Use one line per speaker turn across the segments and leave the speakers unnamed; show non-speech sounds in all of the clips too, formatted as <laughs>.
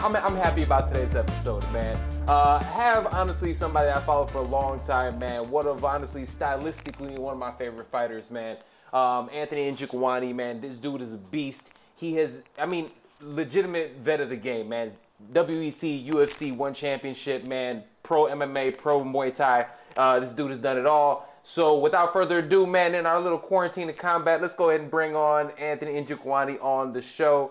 I'm, I'm happy about today's episode, man. Uh, have honestly somebody I followed for a long time, man. One of honestly stylistically one of my favorite fighters, man. Um, Anthony Njokuani, man. This dude is a beast. He has, I mean, legitimate vet of the game, man. WEC, UFC, one championship, man. Pro MMA, pro Muay Thai. Uh, this dude has done it all. So without further ado, man, in our little quarantine of combat, let's go ahead and bring on Anthony Njokuani on the show.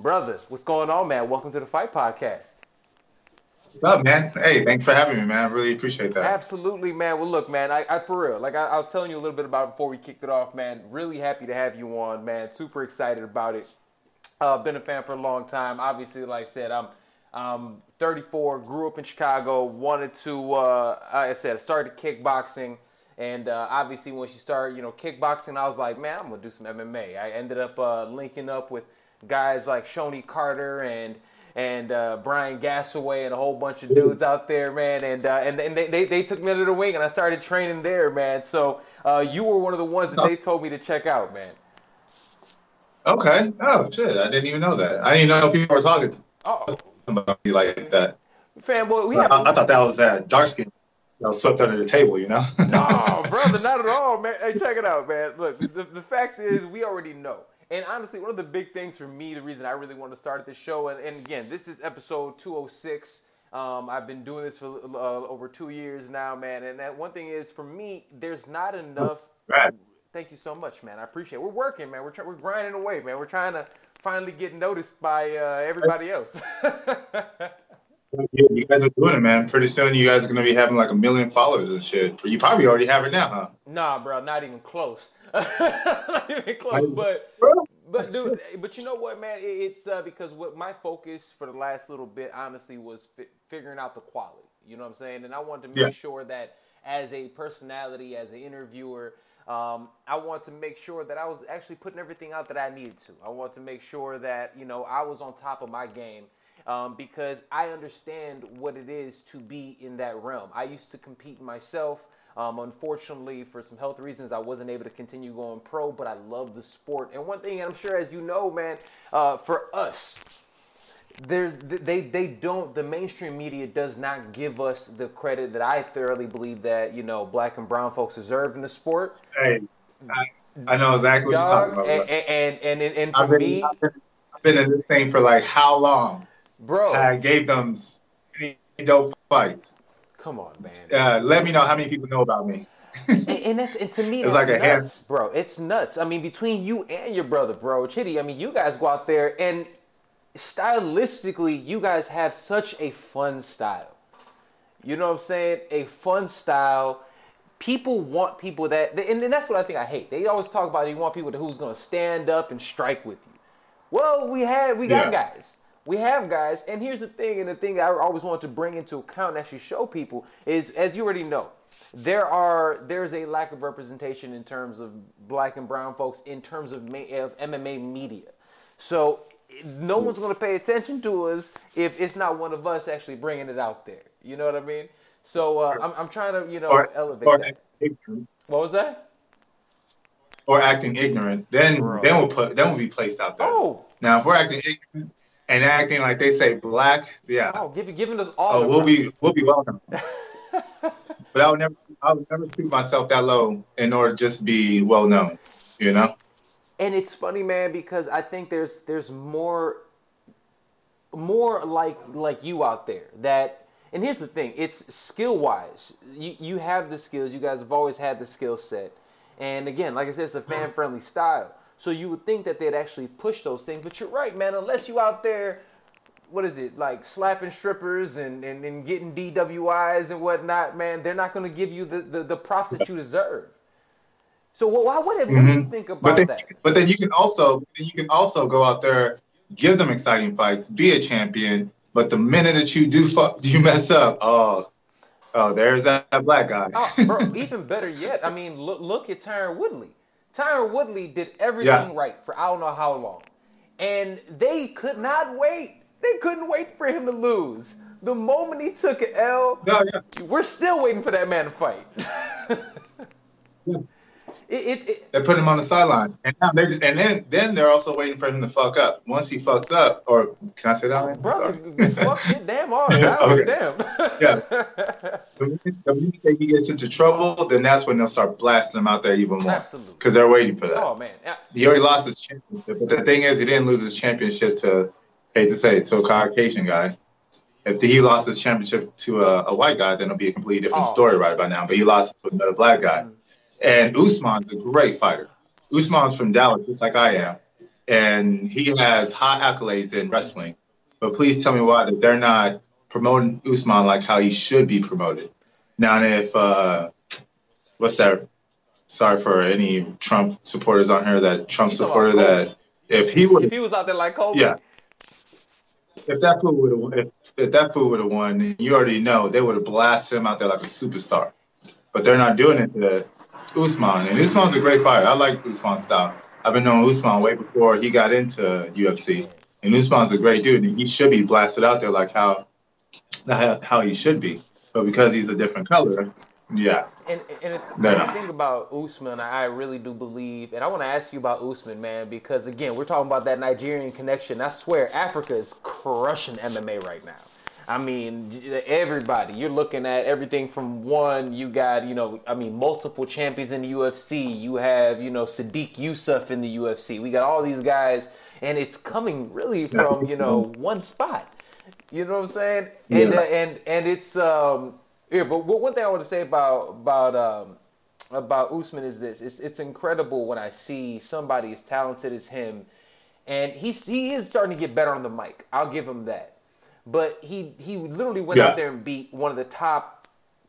Brother, what's going on, man? Welcome to the Fight Podcast.
What's up, man? Hey, thanks for having me, man. I really appreciate that.
Absolutely, man. Well, look, man, I, I for real, like I, I, was telling you a little bit about before we kicked it off, man. Really happy to have you on, man. Super excited about it. Uh, been a fan for a long time. Obviously, like I said, I'm um, 34, grew up in Chicago, wanted to, uh, like I said, I started kickboxing. And uh, obviously, when she started, you know, kickboxing, I was like, man, I'm gonna do some MMA. I ended up uh, linking up with guys like Shonie Carter and and uh, Brian Gassaway and a whole bunch of dudes out there, man. And uh, and, and they, they, they, took me under the wing, and I started training there, man. So uh, you were one of the ones that they told me to check out, man.
Okay. Oh shit! I didn't even know that. I didn't even know people were talking to oh. somebody like that.
Fanboy, we
have. I, I thought that was that dark skin. I was swept under the table, you know.
no, <laughs> brother, not at all, man. Hey, check it out, man. Look, the, the fact is, we already know. And honestly, one of the big things for me, the reason I really wanted to start this show, and, and again, this is episode 206. Um, I've been doing this for uh, over two years now, man. And that one thing is, for me, there's not enough.
Right.
Thank you so much, man. I appreciate. it. We're working, man. We're try- we're grinding away, man. We're trying to finally get noticed by uh, everybody else. <laughs>
You guys are doing it, man. Pretty soon, you guys are gonna be having like a million followers and shit. You probably already have it now, huh?
Nah, bro, not even close. <laughs> <laughs> close. But, but dude, but you know what, man? It's uh, because what my focus for the last little bit, honestly, was fi- figuring out the quality. You know what I'm saying? And I wanted to make yeah. sure that as a personality, as an interviewer, um, I want to make sure that I was actually putting everything out that I needed to. I want to make sure that you know I was on top of my game um, because I understand what it is to be in that realm. I used to compete myself. Um, unfortunately, for some health reasons, I wasn't able to continue going pro, but I love the sport. And one thing, I'm sure as you know, man, uh, for us, there's they they don't the mainstream media does not give us the credit that I thoroughly believe that you know black and brown folks deserve in the sport.
Hey, I, I know exactly what you're talking
about. And and and, and, and for
I've been,
me,
I've been, I've been in this thing for like how long?
Bro,
I gave them dope fights.
Come on, man.
Uh, let me know how many people know about me.
and, and, that's and to me, <laughs> it's like a nuts, hand. bro. It's nuts. I mean, between you and your brother, bro, Chidi. I mean, you guys go out there and stylistically, you guys have such a fun style. You know what I'm saying? A fun style. People want people that, and, and that's what I think I hate. They always talk about you want people who's going to stand up and strike with you. Well, we had we got yeah. guys we have guys, and here's the thing, and the thing I always want to bring into account and actually show people is, as you already know, there are there's a lack of representation in terms of black and brown folks in terms of, of MMA media. So no one's going to pay attention to us if it's not one of us actually bringing it out there. You know what I mean? So uh, I'm, I'm trying to you know or, elevate or that. What was that?
Or acting ignorant, then Bro. then we'll put then we'll be placed out there.
Oh,
now if we're acting ignorant, and acting like they say black, yeah.
Oh, give, giving us all.
Oh, we'll be we'll be welcome. <laughs> but I would never I would never speak myself that low in order to just be well known, you know.
And it's funny, man, because I think there's there's more more like like you out there that. And here's the thing: it's skill wise. You you have the skills. You guys have always had the skill set. And again, like I said, it's a mm-hmm. fan friendly style. So you would think that they'd actually push those things, but you're right, man. Unless you out there, what is it like slapping strippers and, and, and getting DWIs and whatnot, man, they're not going to give you the, the, the props that you deserve. So why what, what, mm-hmm. do you think about
but then,
that?
But then you can also you can also go out there, give them exciting fights, be a champion. But the minute that you do fuck, <laughs> you mess up, oh, oh, there's that, that black guy.
oh, bro, <laughs> even better yet, I mean, look look at Tyron Woodley. Tyron Woodley did everything yeah. right for I don't know how long. And they could not wait. They couldn't wait for him to lose. The moment he took an L, yeah. we're still waiting for that man to fight. <laughs>
yeah.
It, it, it,
they put him on the sideline, and now they just, and then then they're also waiting for him to fuck up. Once he fucks up, or can I say that? One?
Brother, fuck shit, damn all <laughs> okay. damn.
yeah. <laughs> The minute he gets into trouble, then that's when they'll start blasting him out there even more. Absolutely. Because they're waiting for that.
Oh man, yeah.
he already lost his championship, but the thing is, he didn't lose his championship to, hate to say, it, to a Caucasian guy. If he lost his championship to a, a white guy, then it'll be a completely different oh. story right about now. But he lost it to another black guy. Mm-hmm. And Usman's a great fighter. Usman's from Dallas, just like I am. And he has high accolades in wrestling. But please tell me why that they're not promoting Usman like how he should be promoted. Now, if, uh, what's that? Sorry for any Trump supporters on here, that Trump supporter that if he would
if he was out there like Colby.
Yeah. If that fool would have if, if that fool would have won, you already know they would have blasted him out there like a superstar. But they're not doing it to Usman, and Usman's a great fighter. I like Usman's style. I've been knowing Usman way before he got into UFC, and Usman's a great dude. And he should be blasted out there like how how he should be. But because he's a different color, yeah.
And, and, and the thing about Usman, I really do believe, and I want to ask you about Usman, man, because again, we're talking about that Nigerian connection. I swear, Africa is crushing MMA right now. I mean, everybody. You're looking at everything from one. You got, you know, I mean, multiple champions in the UFC. You have, you know, Sodiq Yusuff in the UFC. We got all these guys, and it's coming really from, you know, one spot. You know what I'm saying? Yeah. And uh, and and it's um yeah. But one thing I want to say about about um about Usman is this: it's it's incredible when I see somebody as talented as him, and he's he is starting to get better on the mic. I'll give him that but he he literally went yeah. out there and beat one of the top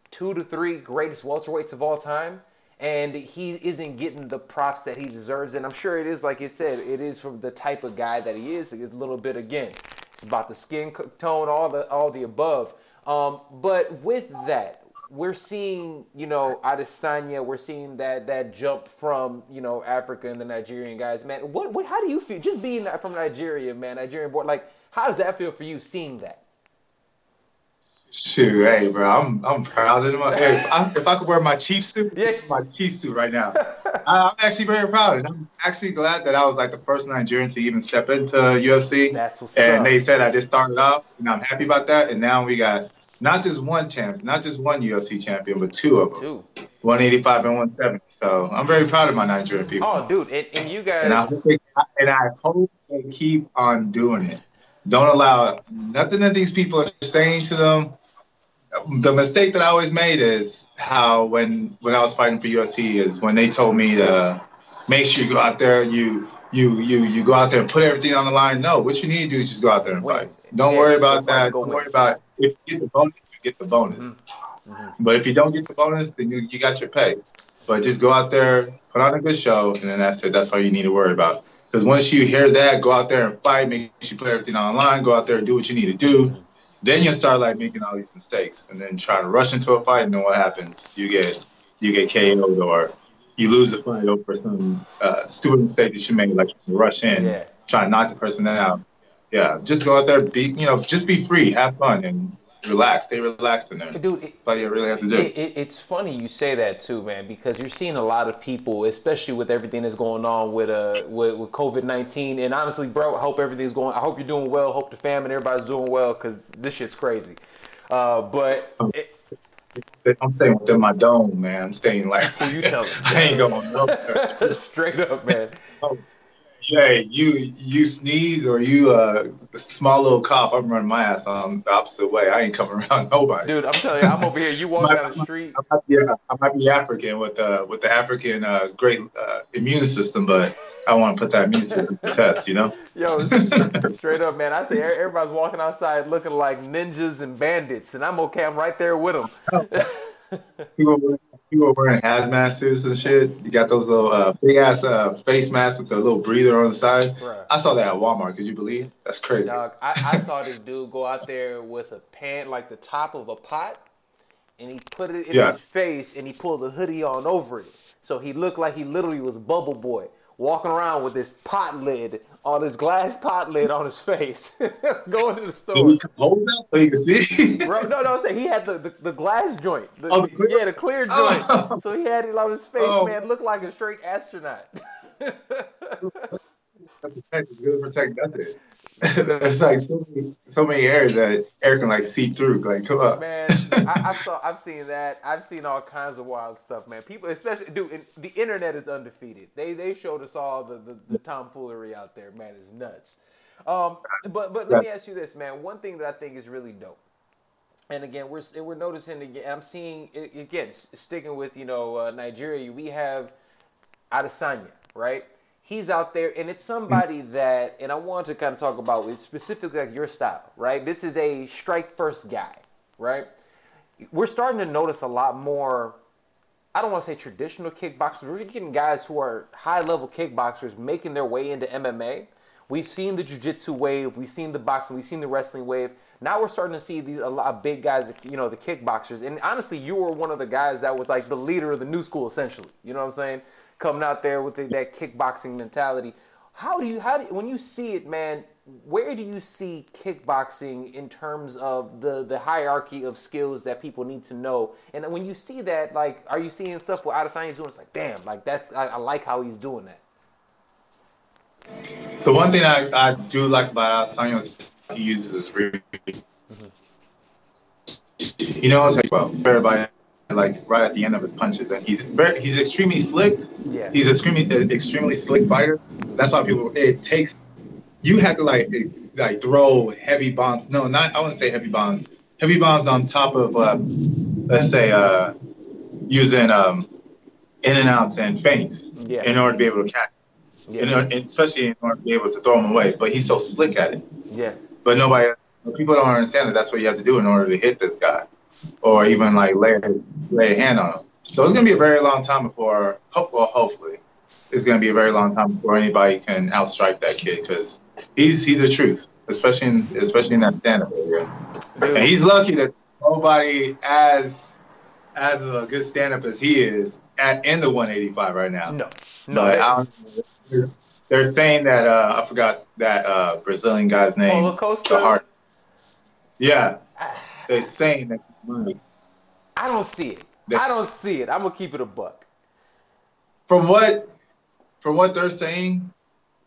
two to three greatest welterweights of all time, and he isn't getting the props that he deserves. And I'm sure it is, like you said, it is from the type of guy that he is. A little bit again, it's about the skin tone, all the all the above. Um, but with that, we're seeing, you know, Adesanya, we're seeing that that jump from, you know, Africa and the Nigerian guys. Man, what what how do you feel just being from Nigeria, man, Nigerian boy like how does that feel for you seeing that?
Shoot, hey, bro, I'm I'm proud of my. Hey, if, I, if I could wear my chief suit, <laughs> yeah. my chief suit right now, I, am actually very proud, and I'm actually glad that I was like the first Nigerian to even step into UFC.
That's what's
and
up.
they said I just started off, and I'm happy about that. And now we got not just one champ, not just one UFC champion, but two of them. Two. 185 and 170. So I'm very proud of my Nigerian people.
Oh, dude, and, and you guys.
And I, hope they, and I hope they keep on doing it. Don't allow nothing that these people are saying to them. The mistake that I always made is how when when I was fighting for UFC is when they told me to make sure you go out there, you you you you go out there and put everything on the line. No, what you need to do is just go out there and fight. Don't yeah, worry about that. Don't worry about if you get the bonus, you get the bonus. Mm-hmm. mm-hmm. But if you don't get the bonus, then you, you got your pay. But just go out there, put on a good show, and then that's it. That's all you need to worry about. Because once you hear that, go out there and fight, make sure you put everything online, go out there and do what you need to do. Then you'll start like making all these mistakes and then try to rush into a fight and then what happens? You get you get KO'd or you lose a fight over some uh, stupid mistake that you made, like you rush in, yeah. try to knock the person out. Yeah, just go out there, be you know, just be free, have fun, and relax. Stay relaxed in there. Dude, it, all you really have to do.
It, it, it's funny you say that too, man, because you're seeing a lot of people, especially with everything that's going on with uh with, with COVID nineteen. And honestly, bro, I hope everything's going. I hope you're doing well. Hope the fam and everybody's doing well because this shit's crazy. Uh, but. It,
I'm staying within my dome, man. I'm staying like.
Who you telling? <laughs>
I ain't going nowhere. <laughs>
Straight up, man.
Oh, Jay, you you sneeze or you uh small little cough, I'm running my ass on the opposite way. I ain't coming <laughs> around nobody.
Dude, I'm telling you, I'm over here. You walk down the street.
I might, yeah, I might be African with uh with the African uh great uh, immune system, but I want to put that immune system to the test, you know? <laughs>
Yo, straight up, man. I say everybody's walking outside looking like ninjas and bandits, and I'm okay. I'm right there with them.
people, <laughs> people wearing hazmat suits and shit. You got those little uh, big ass uh, face masks with the little breather on the side. Bruh. I saw that at Walmart. Could you believe? That's crazy.
Dog, I, I saw this dude go out there with a pan, like the top of a pot, and he put it in yeah. his face and he pulled the hoodie on over it. So he looked like he literally was Bubble Boy walking around with this pot lid on his glass pot lid on his face, <laughs> going to the store. hold that so you can see. Bro, no, no, I'm saying he had the, the, the glass joint. The, oh, the clear? Yeah, the clear joint. Oh. So he had it on his face, oh. man. Looked like a straight astronaut. <laughs>
Good protect nothing. <laughs> There's like so many, so many areas that air can like see through. Like, come on,
man. I, <laughs> I, saw, I've seen that. I've seen all kinds of wild stuff, man. People, especially, dude, the internet is undefeated. They they showed us all the the, the tomfoolery out there, man. Is nuts. Um, but but let me ask you this, man. One thing that I think is really dope, and again, we're we're noticing again. I'm seeing again, sticking with you know uh, Nigeria. We have Adesanya, right? He's out there and it's somebody that and i want to kind of talk about it specifically like your style right? This is a strike first guy right? We're starting to notice a lot more i don't want to say traditional kickboxers we're getting guys who are high level kickboxers making their way into mma we've seen the jiu-jitsu wave we've seen the boxing we've seen the wrestling wave now we're starting to see these a lot of big guys you know the kickboxers and honestly you were one of the guys that was like the leader of the new school essentially you know what i'm saying coming out there with the, that kickboxing mentality. How do you how do when you see it, man? Where do you see kickboxing in terms of the the hierarchy of skills that people need to know? And when you see that, like, are you seeing stuff where Adesanya's doing? It's like, damn, like that's I, I like how he's doing that.
The one thing I, I do like about Adesanya is he uses his reach. Mm-hmm. You know, it's like well, everybody like right at the end of his punches, and he's very he's extremely slick. Yeah. He's extremely uh, extremely slick fighter. That's why people it takes you have to like like throw heavy bombs. No, not I wouldn't say heavy bombs. Heavy bombs on top of uh, let's say uh, using um, in and outs and feints yeah. in order to be able to catch. Uh, yeah. And, especially in order to be able to throw him away. But he's so slick at it.
Yeah.
But nobody, people don't understand that that's what you have to do in order to hit this guy or even like lay lay a hand on him. So it's gonna be a very long time before, well, hopefully, it's gonna be a very long time before anybody can outstrike that kid because he's he's the truth, especially in especially in that stand-up area. And he's lucky that nobody as as a good stand-up as he is at in the 185 right now.
No, no.
But they're saying that uh, I forgot that uh, Brazilian guy's name. The heart. Yeah, ah. they're saying that money.
I don't see it. I don't see it. I'm gonna keep it a buck.
From what, from what they're saying,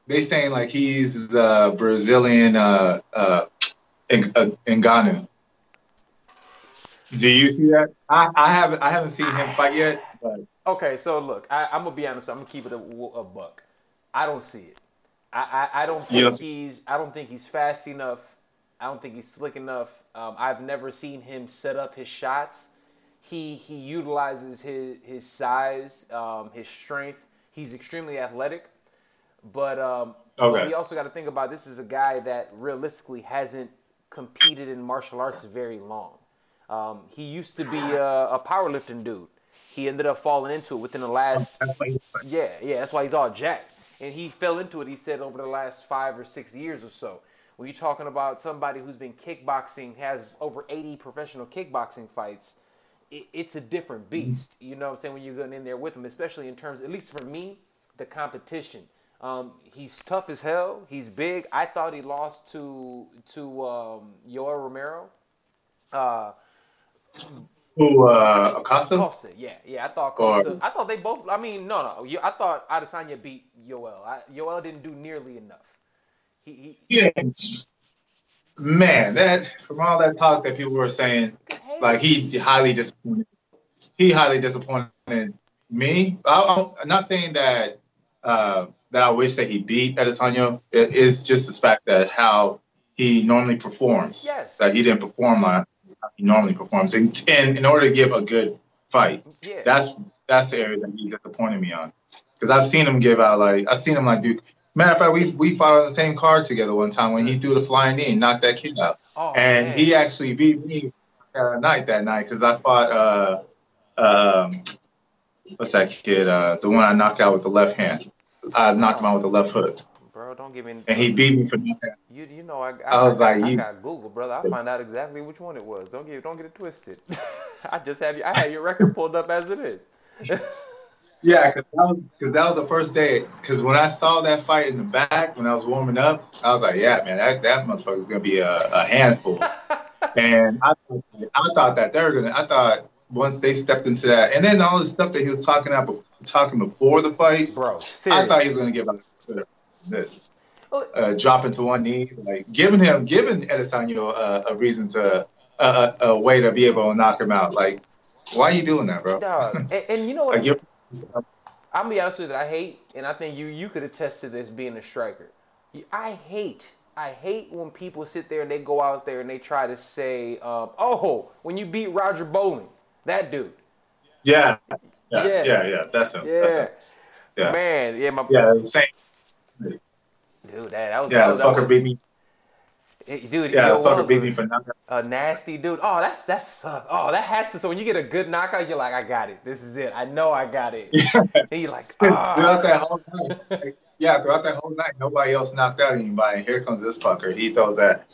they saying like he's the Brazilian uh, uh, Ngannou. Do you see that? I, I haven't I haven't seen him fight yet. But.
Okay, so look, I, am gonna be honest. I'm gonna keep it a, a buck. I don't see it. I, I, I don't think he's I don't think he's fast enough. I don't think he's slick enough. Um, I've never seen him set up his shots. He he utilizes his his size, um, his strength. He's extremely athletic, but um, okay. we also got to think about this is a guy that realistically hasn't competed in martial arts very long. Um, he used to be a, a powerlifting dude. He ended up falling into it within the last. yeah, yeah, that's why he's all jacked. And he fell into it. He said over the last five or six years or so. When you're talking about somebody who's been kickboxing, has over 80 professional kickboxing fights, it, it's a different mm-hmm. beast. You know what I'm saying? When you're going in there with him, especially in terms, at least for me, the competition. Um, he's tough as hell. He's big. I thought he lost to to um, Yoel Romero. Uh,
Who uh, Acosta?
Acosta, yeah, yeah. I thought Acosta. Or, I thought they both. I mean, no, no. I thought Adesanya beat Yoel. I, Yoel didn't do nearly enough. He, he,
yeah. Man, that from all that talk that people were saying, like he highly disappointed. He highly disappointed me. I, am not saying that uh, that I wish that he beat Adesanya. It, it's just the fact that how he normally performs.
Yes.
That he didn't perform like he normally performs, and, and in order to give a good fight, yeah. that's that's the area that he disappointed me on. Because I've seen him give out like I've seen him like do Matter of fact, we we fought on the same card together one time when he threw the flying knee and knocked that kid out. Oh, and man. he actually beat me uh, night that night because I fought uh, um, what's that kid? Uh, the one I knocked out with the left hand. I knocked him out with the left hook.
Bro, don't give me.
And he beat me for that.
You you know I, I, I was I, like I, got Google, brother. I find out exactly which one it was. Don't get don't get it twisted. <laughs> I just have you. I have your record pulled up as it is. <laughs>
Yeah, because that, that, was the first day. Because when I saw that fight in the back, when I was warming up, I was like, yeah, man, that, that motherfucker's going to be a, a handful. <laughs> and I, I thought that they were going to, I thought once they stepped into that, and then all the stuff that he was talking about, talking before the fight,
bro,
serious. I thought he was going to give out this. Uh, dropping to one knee, like giving him, giving Adesanya a, a reason to, a, a, way to be able to knock him out. Like, why are you doing that, bro?
Dog. <laughs> and, and you know what? like, I'm gonna be honest with you. That I hate, and I think you you could attest to this being a striker. I hate, I hate when people sit there and they go out there and they try to say, um, "Oh, when you beat Roger Bowling, that dude."
Yeah, yeah, yeah, yeah. yeah. That's him.
Yeah.
That's him.
yeah, man. Yeah, my
yeah, same.
Dude, that, that was
yeah,
that
was, fucker beat me
dude,
yeah, yo, fucker beat me for knockout.
A nasty dude. Oh, that's that's uh, oh that has to. So when you get a good knockout, you're like, I got it. This is it. I know I got it. Yeah. And you're like, oh. <laughs>
throughout that whole night, yeah, throughout that whole night, nobody else knocked out anybody. Here comes this fucker. He throws that.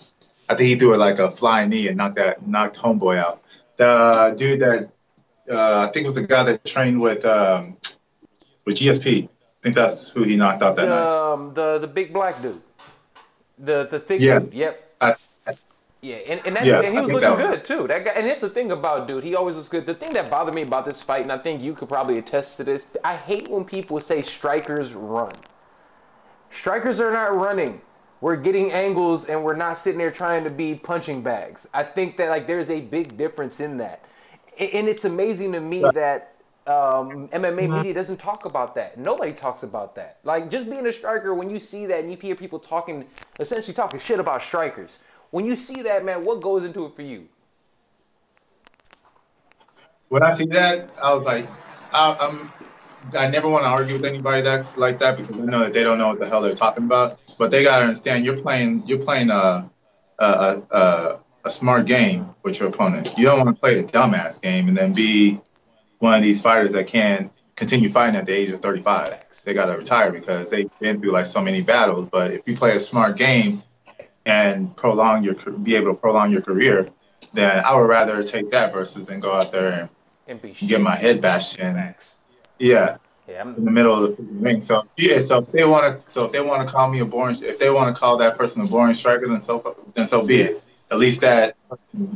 I think he threw it like a flying knee and knocked that knocked homeboy out. The dude that uh, I think was the guy that trained with um, with GSP. I think that's who he knocked out that
the,
night.
Um, the the big black dude. The the thick yeah. dude. Yep. I, yeah, and and, that, yeah, and he was looking was... good too. That guy, and that's the thing about dude. He always looks good. The thing that bothered me about this fight, and I think you could probably attest to this. I hate when people say strikers run. Strikers are not running. We're getting angles, and we're not sitting there trying to be punching bags. I think that like there's a big difference in that, and it's amazing to me that um, MMA mm-hmm. media doesn't talk about that. Nobody talks about that. Like just being a striker, when you see that and you hear people talking, essentially talking shit about strikers, when you see that, man, what goes into it for you?
When I see that, I was like, I, I'm. I never want to argue with anybody that like that because I know that they don't know what the hell they're talking about. But they gotta understand you're playing. You're playing a a, a, a smart game with your opponent. You don't want to play a dumbass game and then be one of these fighters that can continue fighting at the age of 35. They got to retire because they've been through like so many battles. But if you play a smart game and prolong your be able to prolong your career, then I would rather take that versus than go out there and, and get my head bashed in. Yeah. Yeah, in the middle of the ring. So yeah, so if they want to, so if they want to call me a boring, if they want to call that person a boring striker, then so then so be it. At least that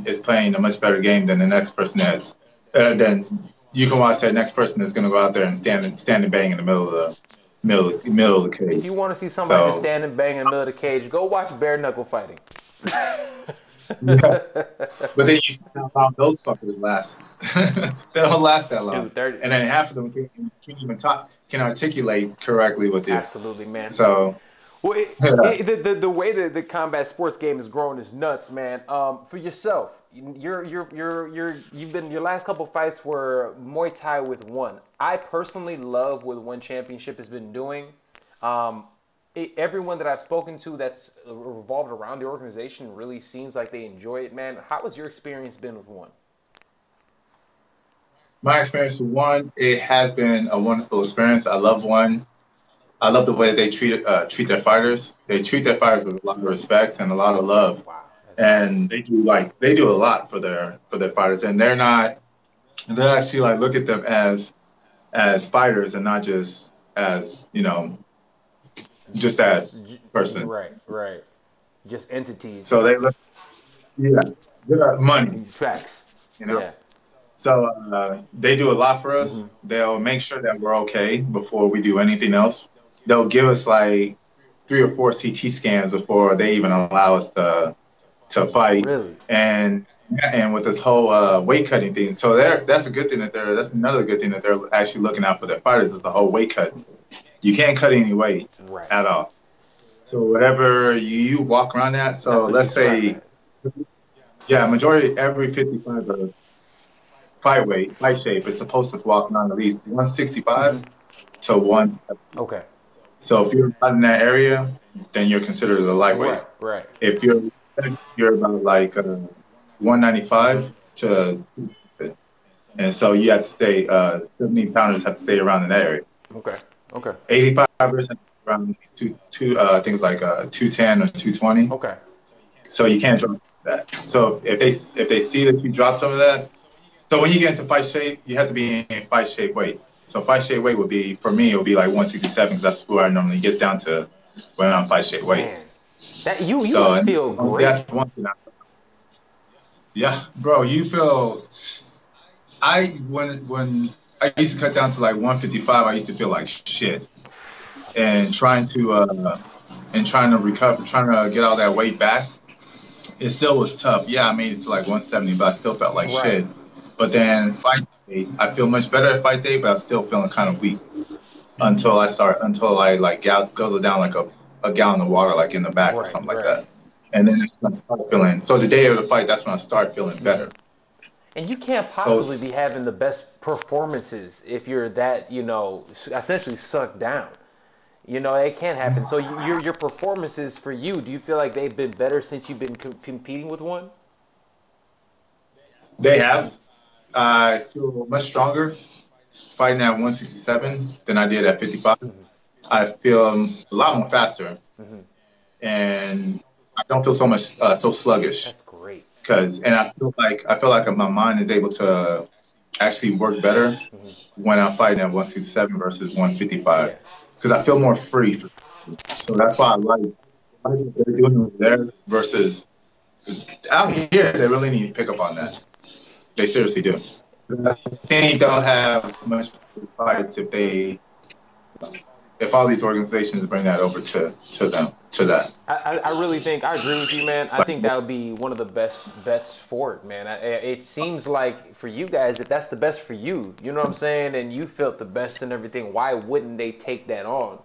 is playing a much better game than the next person that's uh, than you can watch that next person that's going to go out there and stand and stand and bang in the middle of the middle middle of the cage.
If you want to see somebody so, stand and bang in the middle of the cage, go watch bare knuckle fighting. <laughs>
yeah. But then you see how long those fuckers last. <laughs> they don't last that long. Dude, 30, and then half of them can, can even talk, can articulate correctly with you.
Absolutely, man.
So
well, it, it, the, the, the way that the combat sports game is growing is nuts, man. Um, for yourself, you're you're you're you're you've been your last couple fights were Muay Thai with one. I personally love what one championship has been doing. Um, it, everyone that I've spoken to that's revolved around the organization really seems like they enjoy it, man. How has your experience been with one?
My experience with one, it has been a wonderful experience. I love one. I love the way they treat uh, treat their fighters. They treat their fighters with a lot of respect and a lot of love. Wow. And they do like they do a lot for their for their fighters, and they're not. They actually like look at them as as fighters and not just as you know just that person.
Right, right. Just entities.
So they look, yeah, they got money.
Facts.
You know. Yeah. So uh, they do a lot for us. Mm-hmm. They'll make sure that we're okay before we do anything else they'll give us like three or four CT scans before they even allow us to to fight.
Really?
And and with this whole uh, weight cutting thing, so that's a good thing that they're that's another good thing that they're actually looking out for their fighters is the whole weight cut. You can't cut any weight right. at all. So whatever you, you walk around at, so let's say, yeah, majority every 55 fight weight, fight shape is supposed to walk around at least 165 mm-hmm. to 170.
Okay.
So if you're not in that area, then you're considered a lightweight.
Right. right.
If you're you're about like uh, 195 to, and so you have to stay. Uh, 17 pounders have to stay around in that area.
Okay. Okay.
85 ers around two two uh, things like uh, 210 or 220.
Okay.
So you can't drop that. So if they if they see that you drop some of that, so when you get into fight shape, you have to be in fight shape weight. So fight straight weight would be for me. It would be like 167 because that's where I normally get down to when I'm fight straight weight. Man.
That you you so, must feel great. That's one thing. I,
yeah, bro, you feel. I when when I used to cut down to like 155, I used to feel like shit, and trying to uh and trying to recover, trying to get all that weight back. It still was tough. Yeah, I made it to like 170, but I still felt like right. shit. But then fight I feel much better at fight day, but I'm still feeling kind of weak until I start until I like goes down like a, a gallon of water like in the back right, or something right. like that. And then that's when I start feeling. So the day of the fight, that's when I start feeling mm-hmm. better.
And you can't possibly so, be having the best performances if you're that, you know, essentially sucked down. You know, it can't happen. So your your performances for you, do you feel like they've been better since you've been competing with one?
They have. I feel much stronger fighting at 167 than I did at 55. Mm-hmm. I feel a lot more faster, mm-hmm. and I don't feel so much uh, so sluggish.
That's great.
Cause and I feel like I feel like my mind is able to actually work better mm-hmm. when I'm fighting at 167 versus 155. Because yeah. I feel more free. So that's why I like what they're doing there versus out here. They really need to pick up on that. They seriously do. They don't have much fights if they if all these organizations bring that over to to them to that.
I, I really think I agree with you, man. I think that would be one of the best bets for it, man. It seems like for you guys, if that's the best for you, you know what I'm saying, and you felt the best and everything, why wouldn't they take that on?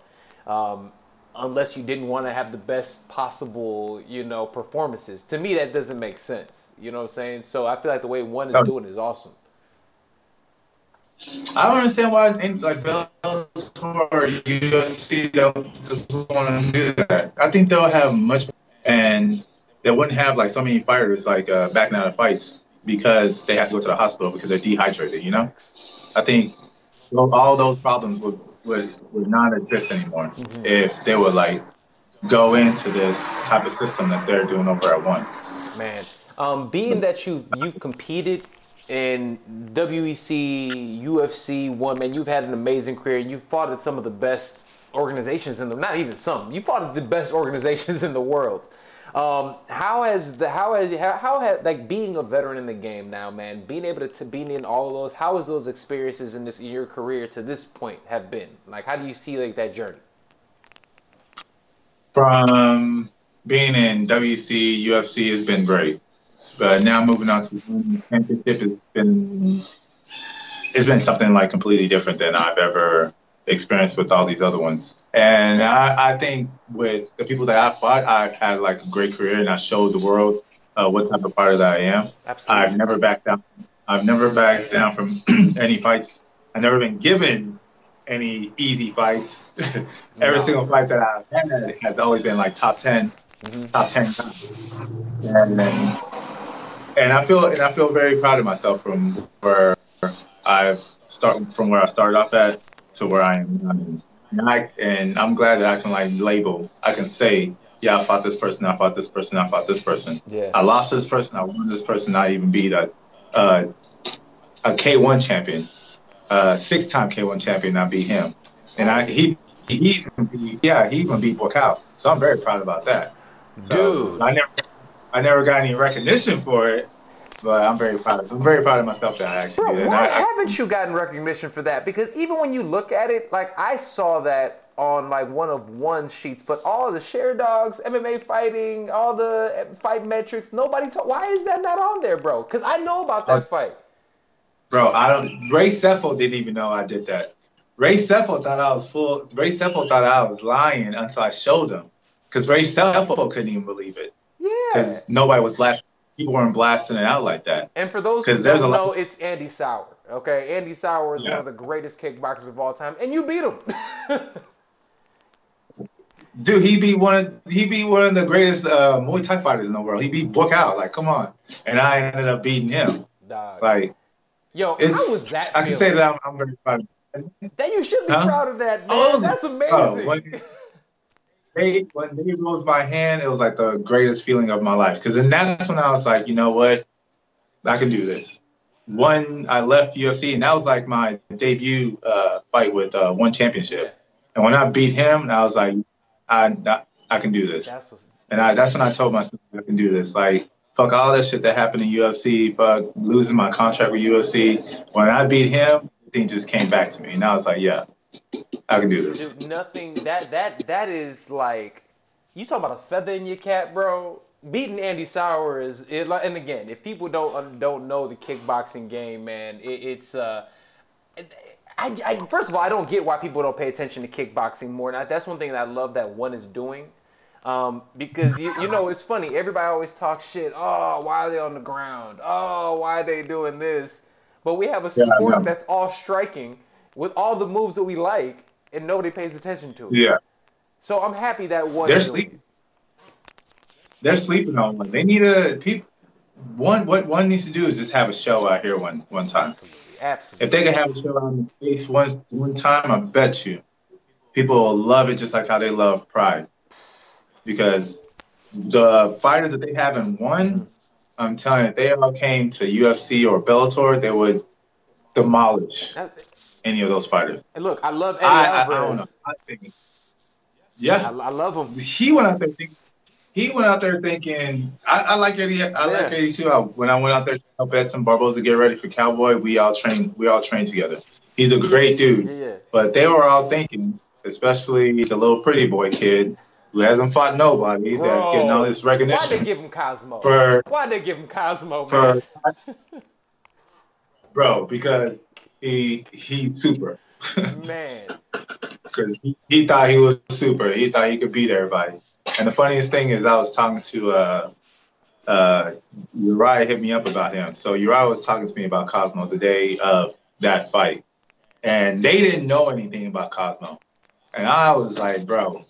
Um, unless you didn't want to have the best possible, you know, performances. To me, that doesn't make sense. You know what I'm saying? So I feel like the way one is doing is awesome.
I don't understand why like Bellator or UFC don't just want to do that. I think they'll have much, and they wouldn't have like so many fighters like uh, backing out of fights because they have to go to the hospital because they're dehydrated. You know, I think all those problems would would, would not exist anymore mm-hmm. if they would like go into this type of system that they're doing over at one.
Man, um, being that you've you've competed in WEC, UFC, one man, you've had an amazing career. You've fought at some of the best organizations in the not even some. You fought at the best <laughs> organizations in the world. Um, how has the how has how has like being a veteran in the game now, man, being able to, to be in all of those, how has those experiences in this in your career to this point have been? Like, how do you see like that journey?
From being in WC, UFC has been great. But now moving on to championship has been it's been something like completely different than I've ever experienced with all these other ones. And I, I think with the people that I fought, I've had like a great career and I showed the world uh, what type of fighter that I am. Absolutely. I've never backed down. I've never backed down from <clears throat> any fights. I've never been given any easy fights. <laughs> <laughs> Every no. single fight that I've had has always been like top 10, mm-hmm. top 10. And then and I feel and I feel very proud of myself from where I've start from where I started off at to where I am now. And I and I'm glad that I can like label. I can say, yeah, I fought this person, I fought this person, I fought this person. Yeah. I lost this person, I won this person, I even beat a a, a K1 champion, a six-time K1 champion. I beat him, and I he he yeah he even beat Buakaw. So I'm very proud about that.
So Dude,
I never I never got any recognition for it, but I'm very proud. Of, I'm very proud of myself that I actually Bro, did.
Why I, haven't you gotten recognition for that? Because even when you look at it, like I saw that on like one of one sheets, but all the Sherdogs, MMA fighting, all the fight metrics, nobody. Talk, why is that not on there, bro? Because I know about that uh, fight.
Bro, I don't. Ray Sefo didn't even know I did that. Ray Sefo thought I was full. Ray Sefo thought I was lying until I showed him, because Ray Sefo couldn't even believe it. Yeah. Because nobody was blasting. People weren't blasting it out like that.
And for those who don't know, it's Andy Souwer. Okay, Andy Souwer is yeah. one of the greatest kickboxers of all time, and you beat him. <laughs>
Dude, he be one. Of, he be one of the greatest uh, Muay Thai fighters in the world. He beat Buakaw. Like, come on, and I ended up beating him. Dog. Like,
yo, how was that?
I can say that I'm, I'm very proud.
That you should be huh? proud of that, man. Oh, That's amazing. Oh, <laughs>
they when they rose my hand, it was like the greatest feeling of my life. Because then that's when I was like, you know what, I can do this. one I left UFC, and that was like my debut uh, fight with uh, one championship. And when I beat him, I was like, I I, I can do this. And I, that's when I told myself I can do this. Like fuck all that shit that happened in UFC. Fuck losing my contract with UFC. When I beat him, thing just came back to me, and I was like, yeah, I can do this.
Dude, nothing that that that is like you talking about a feather in your cap, bro beating Andy Souwer is it, and again, if people don't don't know the kickboxing game, man, it, it's uh, I, I, first of all, I don't get why people don't pay attention to kickboxing more. And that's one thing that I love that one is doing. Um, because you, you know it's funny. Everybody always talks shit. Oh, why are they on the ground? Oh, why are they doing this? But we have a yeah, sport that's all striking with all the moves that we like, and nobody pays attention to it.
Yeah.
So I'm happy that one.
They're sleeping they're sleeping on one. They need a people. One what one needs to do is just have a show out here one one time.
Absolutely, absolutely.
If they could have a show on the States one one time, I bet you people will love it just like how they love Pride, because the fighters that they haven't won, hmm. I'm telling you, if they all came to UFC or Bellator, they would demolish any of those fighters.
And look, I love Eddie I, I, I don't know.
I think, yeah,
I, I love him.
He went out there thinking he went out there thinking, I, I like Eddie. I yeah. like Eddie too. When I went out there to help Edson Barboza get ready for Cowboy, we all trained. We all trained together. He's a great dude.
Yeah.
But they were all thinking, especially the little pretty boy kid who hasn't fought nobody Bro, that's getting all this recognition.
Why they give him Cosmo?
For,
why they give him Cosmo? For,
bro, because he he's super.
man. <laughs>
Because he, he thought he was super. He thought he could beat everybody. And the funniest thing is, I was talking to uh, uh, Uriah hit me up about him. So Uriah was talking to me about Cosmo the day of that fight, and they didn't know anything about Cosmo, and I was like, bro.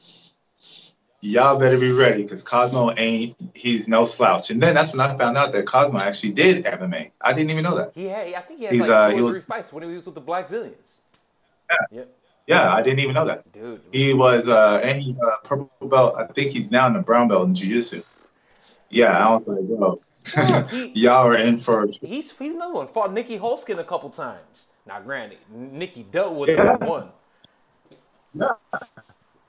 Y'all better be ready because Cosmo ain't, he's no slouch. And then that's when I found out that Cosmo actually did MMA. I didn't even know that.
He had, I think he had he's, like uh, two uh, or three was, fights when he was with the Blackzilians.
Yeah. Yep. Yeah, I didn't even know that.
Dude.
He was, uh, and he's a purple belt. I think he's now in the brown belt in jiu-jitsu. Yeah, I was like, bro, he, y'all are in for.
He's he's another one. Fought Nieky Holzken a couple times. Now, granted, Nieky dealt with yeah. him one.
Yeah.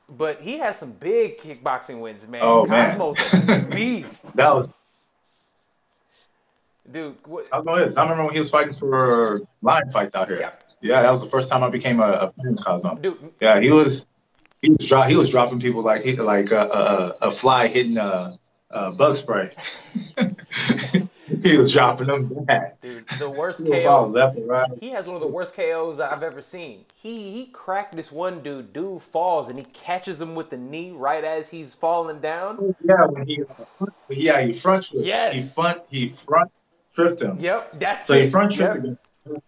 But he has some big kickboxing wins, man.
Oh
Cosmo's man, a <laughs> beast.
that was.
Dude, what?
Oh, I remember when he was fighting for lion fights out here.
Yeah.
Yeah, that was the first time I became a, fan of Cosmo.
Dude.
Yeah, he was he was dro- he was dropping people like he, like a, a, a fly hitting a, a bug spray. <laughs> <laughs> he was dropping them
bad. Dude, the worst he KO.
Left and right.
He has one of the worst KOs I've ever seen. He he cracked this one dude. Dude falls and he catches him with the knee right as he's falling down.
Oh, yeah, when he yeah he front
yes.
he front he front tripped him.
Yep, that's
so
it.
he front tripped yep.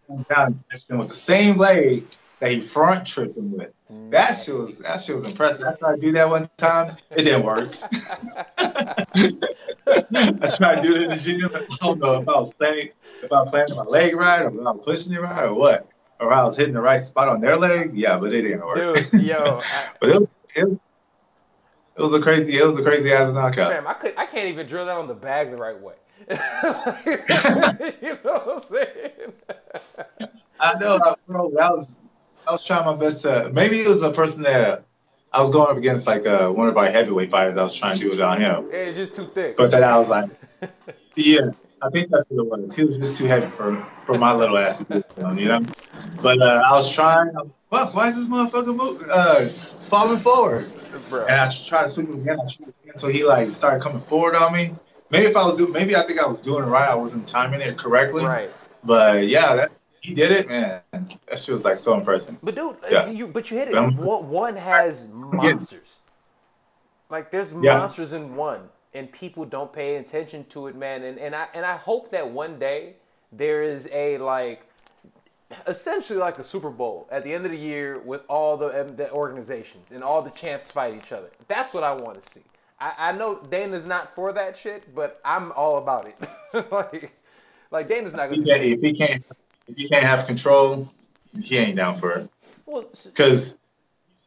him down and with the same leg that he front tripped him with. Mm. That shit was that shit was impressive. I tried to do that one time. It didn't work. <laughs> I tried to do it in the gym. I don't know if I was planning if I planted my leg right or if I was pushing it right or what. Or I was hitting the right spot on their leg. Yeah, but it didn't work.
Dude, yo. <laughs> I,
but it, it, it was a crazy it was a crazy ass knockout.
Damn, I could I can't even drill that on the bag the right way. <laughs> you know what I'm saying?
I know, bro. I was, I was trying my best to. Maybe it was a person that I was going up against, like uh, one of our heavyweight fighters. I was trying to do it on him.
Yeah, it's just too thick.
But then I was like, <laughs> yeah, I think that's what it was. He was just too heavy for for my little ass to do on, you know. But uh, I was trying. Fuck, why is this motherfucker move, uh, falling forward? Bro. And I tried to sweep him again. I tried again until he like started coming forward on me. Maybe if I was doing, maybe I think I was doing it right. I wasn't timing it correctly.
Right.
But yeah, that he did it, man. That shit was like so impressive.
But dude, uh, yeah. you but you hit it. One, one has <laughs> monsters. Like there's yeah. monsters in one, and people don't pay attention to it, man. And and I and I hope that one day there is a like essentially like a Super Bowl at the end of the year with all the, the organizations and all the champs fight each other. That's what I want to see. I, I know Dana's not for that shit, but I'm all about it. <laughs> like, like Dana's not gonna.
Yeah, if he can't, if he can't have control, he ain't down for it. Because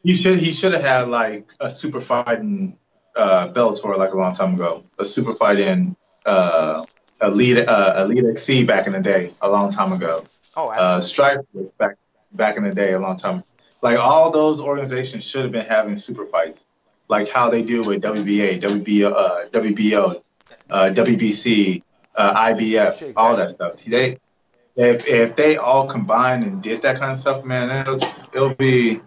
he should, he should have had like a super fight in uh, Bellator like a long time ago. A super fight in uh, Elite uh, Elite XC back in the day, a long time ago.
Oh,
uh, Strife back back in the day, a long time. Like all those organizations should have been having super fights, like how they do with WBA, WBO, uh, WBO, uh, WBC, uh, IBF, all that stuff. They, if if they all combined and did that kind of stuff, man, it'll just, it'll be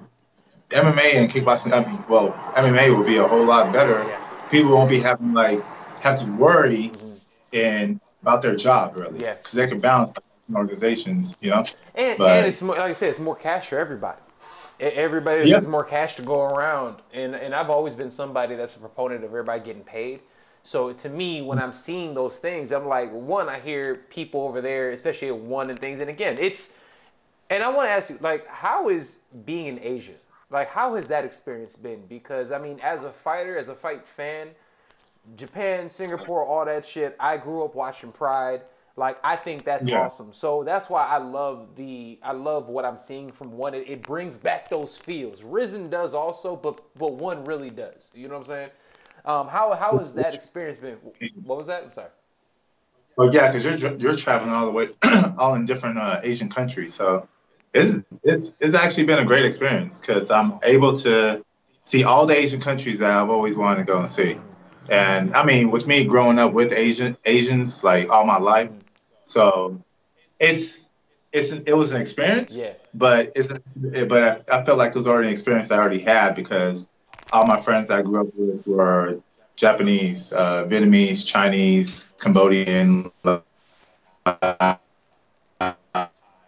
MMA and kickboxing. I mean, well, MMA will be a whole lot better. Yeah. People won't be having like have to worry mm-hmm. and about their job really,
yeah,
because they can balance organizations, you know.
And, but, and it's more, like I said, it's more cash for everybody. Everybody yeah. more cash to go around, and and I've always been somebody that's a proponent of everybody getting paid. So to me, when I'm seeing those things, I'm like, one, I hear people over there, especially at one and things, and again, it's, and I want to ask you, like, how is being in Asia? Like, how has that experience been? Because I mean, as a fighter, as a fight fan, Japan, Singapore, all that shit. I grew up watching Pride. Like I think that's yeah. awesome. So that's why I love the I love what I'm seeing from one. It, it brings back those feels. Rizin does also, but but one really does. You know what I'm saying? Um, how how has that <laughs> experience been? What was that? I'm sorry.
Well, yeah, because you're you're traveling all the way, <clears throat> all in different uh, Asian countries. So it's, it's it's actually been a great experience because I'm able to see all the Asian countries that I've always wanted to go and see. And I mean, with me growing up with Asian Asians like all my life, so it's it's it was an experience.
Yeah.
But it's but I, I felt like it was already an experience I already had because all my friends I grew up with were Japanese, uh, Vietnamese, Chinese, Cambodian. Uh,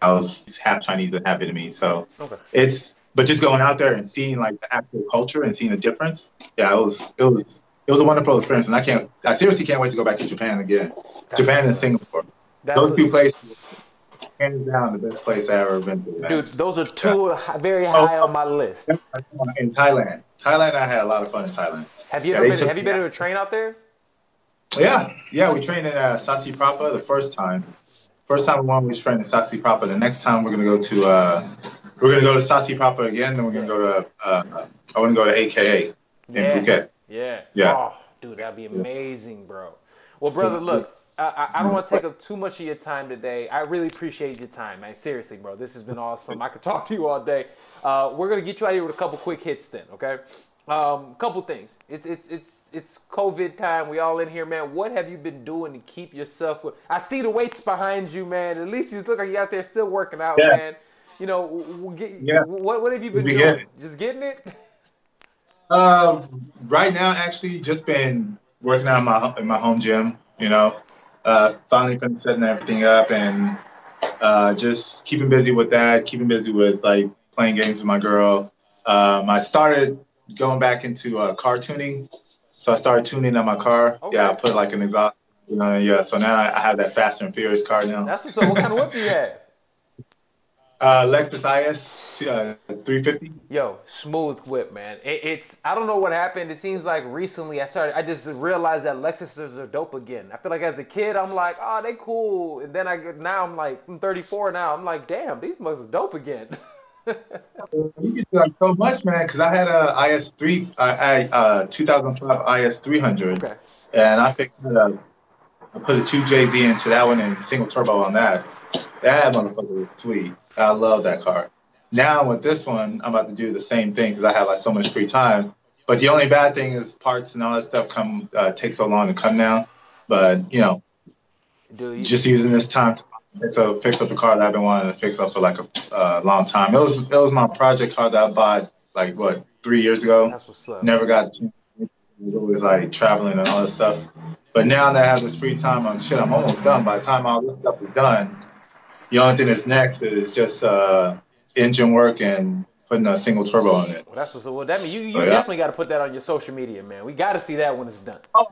I was half Chinese and half Vietnamese, so okay. it's but just going out there and seeing like the actual culture and seeing the difference. Yeah, it was it was it was a wonderful experience, and I can't I seriously can't wait to go back to Japan again. That's Japan and Singapore. Those two places, hands down, the best place I ever been to.
Man. Dude, those are two yeah. very oh, high oh, on my list.
In Thailand, Thailand, I had a lot of fun in Thailand.
Have you yeah, ever been, have you been to a train out there?
Yeah, yeah, we trained in uh, Sasi Prapa the first time. First time we won, we trained in Sasi Prapa. The next time we're gonna go to uh, we're gonna go to Sasi Prapa again. Then we're gonna go to uh, I want to go to AKA in
yeah.
Phuket.
Yeah. Yeah. Oh, dude, that'd be amazing, bro. Well, brother, look, I, I, don't want to take up too much of your time today. I really appreciate your time, man. Seriously, bro. This has been awesome. I could talk to you all day. Uh, we're gonna get you out here with a couple quick hits, then. Okay. Um, couple things. It's it's it's it's COVID time. We all in here, man. What have you been doing to keep yourself? With, I see the weights behind you, man. At least you look like you out there still working out, yeah. man. You know, get, yeah. what what have you been we doing? Just getting it. <laughs>
Um, right now, actually, just been working out in my in my home gym. You know, uh, finally finished setting everything up and uh, just keeping busy with that, keeping busy with like playing games with my girl. Um, I started going back into uh, car tuning, so I started tuning on my car. Okay. Yeah, I put like an exhaust. You know, yeah, so now I have that Fast and Furious car now.
That's what's up. What kind of whip you have?
Uh, Lexus IS uh, 350.
Yo, smooth whip, man. It, it's I don't know what happened. It seems like recently I started. I just realized that Lexuses are dope again. I feel like as a kid I'm like, oh, they cool, and then I now I'm like, I'm 34 now. I'm like, damn, these mugs are dope again. <laughs>
you can do like so much, man. Because I had a IS three, I uh, 2005 IS 300, okay. and I fixed it up. I put a two JZ into that one and single turbo on that. That motherfucker was sweet. I love that car. Now with this one, I'm about to do the same thing because I have like so much free time. But the only bad thing is parts and all that stuff come uh, take so long to come now. But you know, you- just using this time to fix up, fix up the car that I've been wanting to fix up for like a uh, long time. It was it was my project car that I bought like what three years ago.
That's what's up.
Never got. To, it was like traveling and all that stuff. But now that I have this free time, I'm shit. I'm almost done. By the time all this stuff is done, the only thing that's next is just uh, engine work and putting a single turbo on it.
Well, that's what, well, that means you, you so, yeah. definitely got to put that on your social media, man. We got to see that when it's done. Oh,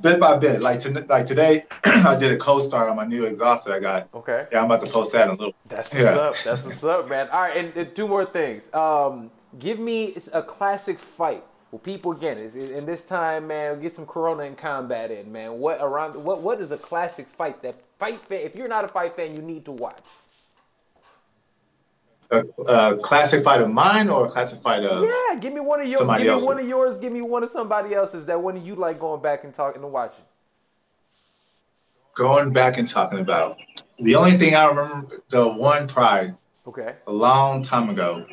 bit by bit. Like to, like today, <clears throat> I did a co-star on my new exhaust that I got.
Okay.
Yeah, I'm about to post that in a little.
That's what's yeah. up. That's what's up, man. All right, and, and two more things. Um, give me a classic fight. Well, people again, in this time, man, get some Corona and combat in, man. What around? What what is a classic fight that fight fan? If you're not a fight fan, you need to watch
a, a, classic fight of mine or a classic fight of
yeah give me one of yours give me else's. one of yours give me one of somebody else's that one of you like going back and talking and watching
going back and talking about the only thing I remember the one Pride.
Okay.
A long time ago,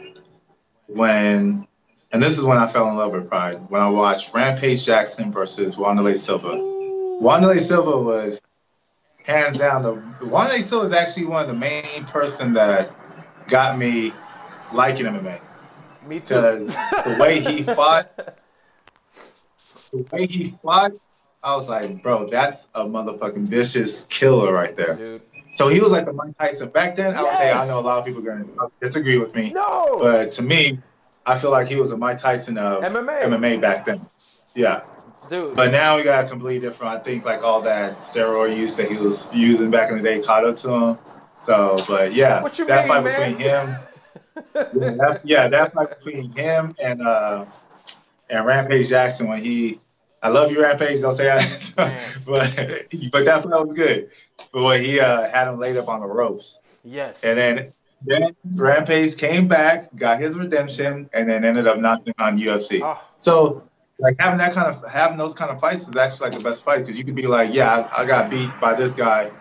when and this is when I fell in love with Pride when I watched Rampage Jackson versus Wanderlei Silva. Wanderlei Silva was hands down the Wanderlei Silva is actually one of the main person that got me liking MMA.
Me too.
Because the way he <laughs> fought, the way he fought, I was like, bro, that's a motherfucking vicious killer right there. Dude. So he was like the Mike Tyson back then. I would say I know a lot of people are gonna disagree with me.
No,
but to me, I feel like he was a Mike Tyson of
MMA,
MMA back then. Yeah.
Dude.
But now we got a completely different. I think like all that steroid use that he was using back in the day caught up to him. So, but yeah,
that
mean,
fight man?
between him, yeah, that, yeah, that fight between him and uh and Rampage Jackson when he, I love you, Rampage. Don't say that, <laughs> but but that fight was good. But when he uh, had him laid up on the ropes,
yes,
and then then Rampage came back, got his redemption, and then ended up knocking on UFC. Oh. Ah. So like having that kind of having those kind of fights is actually like the best fight because you can be like, yeah, I, I, got beat by this guy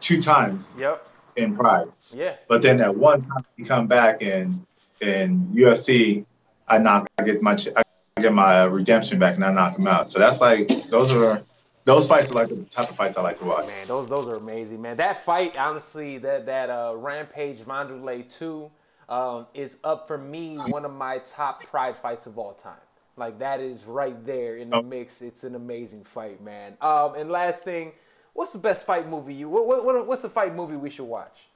two times.
Yep.
In Pride.
Yeah.
But then that one time you come back and in UFC, I knock, I get my, I get my redemption back, and I knock him out. So that's like those are those fights are like the type of fights I like to watch.
Man, those those are amazing, man. That fight, honestly, that that uh, Rampage Wanderlei two um, is up for me one of my top Pride fights of all time. Like that is right there in the oh. mix. It's an amazing fight, man. Um, and last thing, what's the best fight movie you? What, what what's the fight movie we should watch?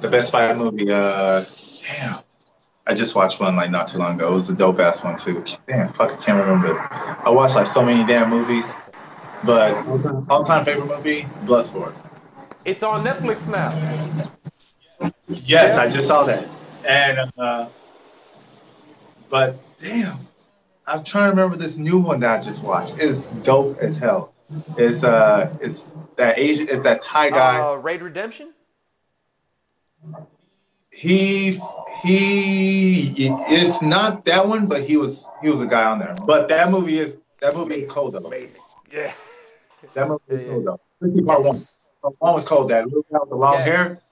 The best fight movie, uh, damn. I just watched one like not too long ago. It was a dope ass one too. Damn, fuck, I can't remember. I watched like so many damn movies, but all time favorite movie, Bloodsport.
It's on Netflix now.
Yes, yeah. I just saw that, and uh, but damn, I'm trying to remember this new one that I just watched. It's dope as hell. It's uh, it's that Asian, it's that Thai guy.
Uh, Raid Redemption
he he it's not that one, but he was he was a guy on there. But that movie is that movie
Amazing.
is cold though.
Amazing. Yeah. <laughs>
That movie is cold though. Especially part one. Part one was cold. That little guy with the long yes. hair.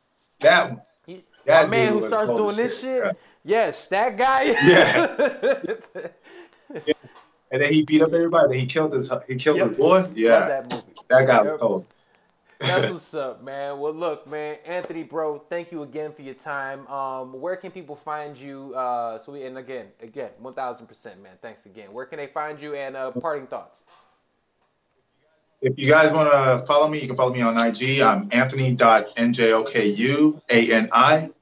That one.
that man who starts doing this shit. shit yes, that guy.
Yeah. <laughs> yeah. And then he beat up everybody. Then he killed his he killed yep. his boy. Yeah. That, that, guy yep. was cold.
That's what's up, man. Well, look, man, Anthony, bro, thank you again for your time. Um, where can people find you? Uh, so we and again, again, one thousand percent, man. Thanks again. Where can they find you? And uh, parting thoughts.
If you guys want to follow me, you can follow me on IG. I'm Anthony.njokuni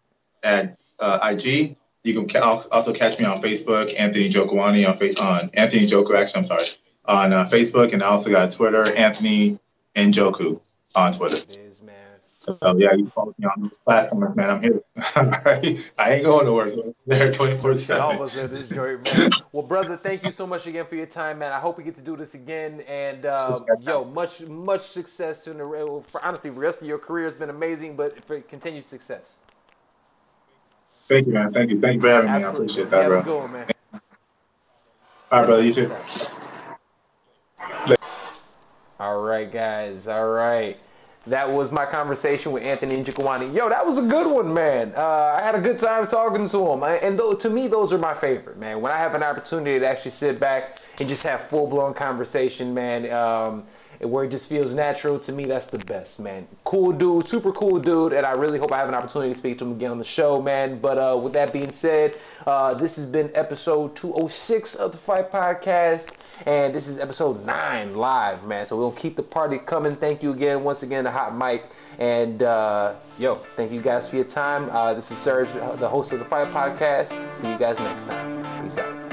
at uh, IG. You can also catch me on Facebook, Anthony Njokuani on on Anthony Joker. Actually, I'm sorry, on uh, Facebook, and I also got Twitter, Anthony Njoku on Twitter. It is, man. So yeah, you follow me on those platforms, man. I'm here. <laughs> I ain't going nowhere. So there, twenty four seven. <laughs>
This joint, man. well, brother, thank you so much again for your time, man. I hope we get to do this again. And uh, yo, much much success in the for honestly, the rest of your career has been amazing, but for continued success.
Thank you, man. Thank you. Thank you for having Absolutely. me. I appreciate that, bro. Go, man. All right, brother. You too.
All right, guys. All right. That was my conversation with Anthony Njokuani. Yo, that was a good one, man. Uh, I had a good time talking to him. and though, to me, those are my favorite, man. When I have an opportunity to actually sit back and just have full blown conversation, man. Um, where it just feels natural to me that's the best man. Cool dude super cool dude and i really hope i have an opportunity to speak to him again on the show man. But uh, with that being said uh, this has been episode 206 of the fight podcast and this is episode 9 live man. So we'll keep the party coming. Thank you again once again to hot mike. And uh, yo thank you guys for your time. Uh, this is Serg the host of the fight podcast. See you guys next time. Peace out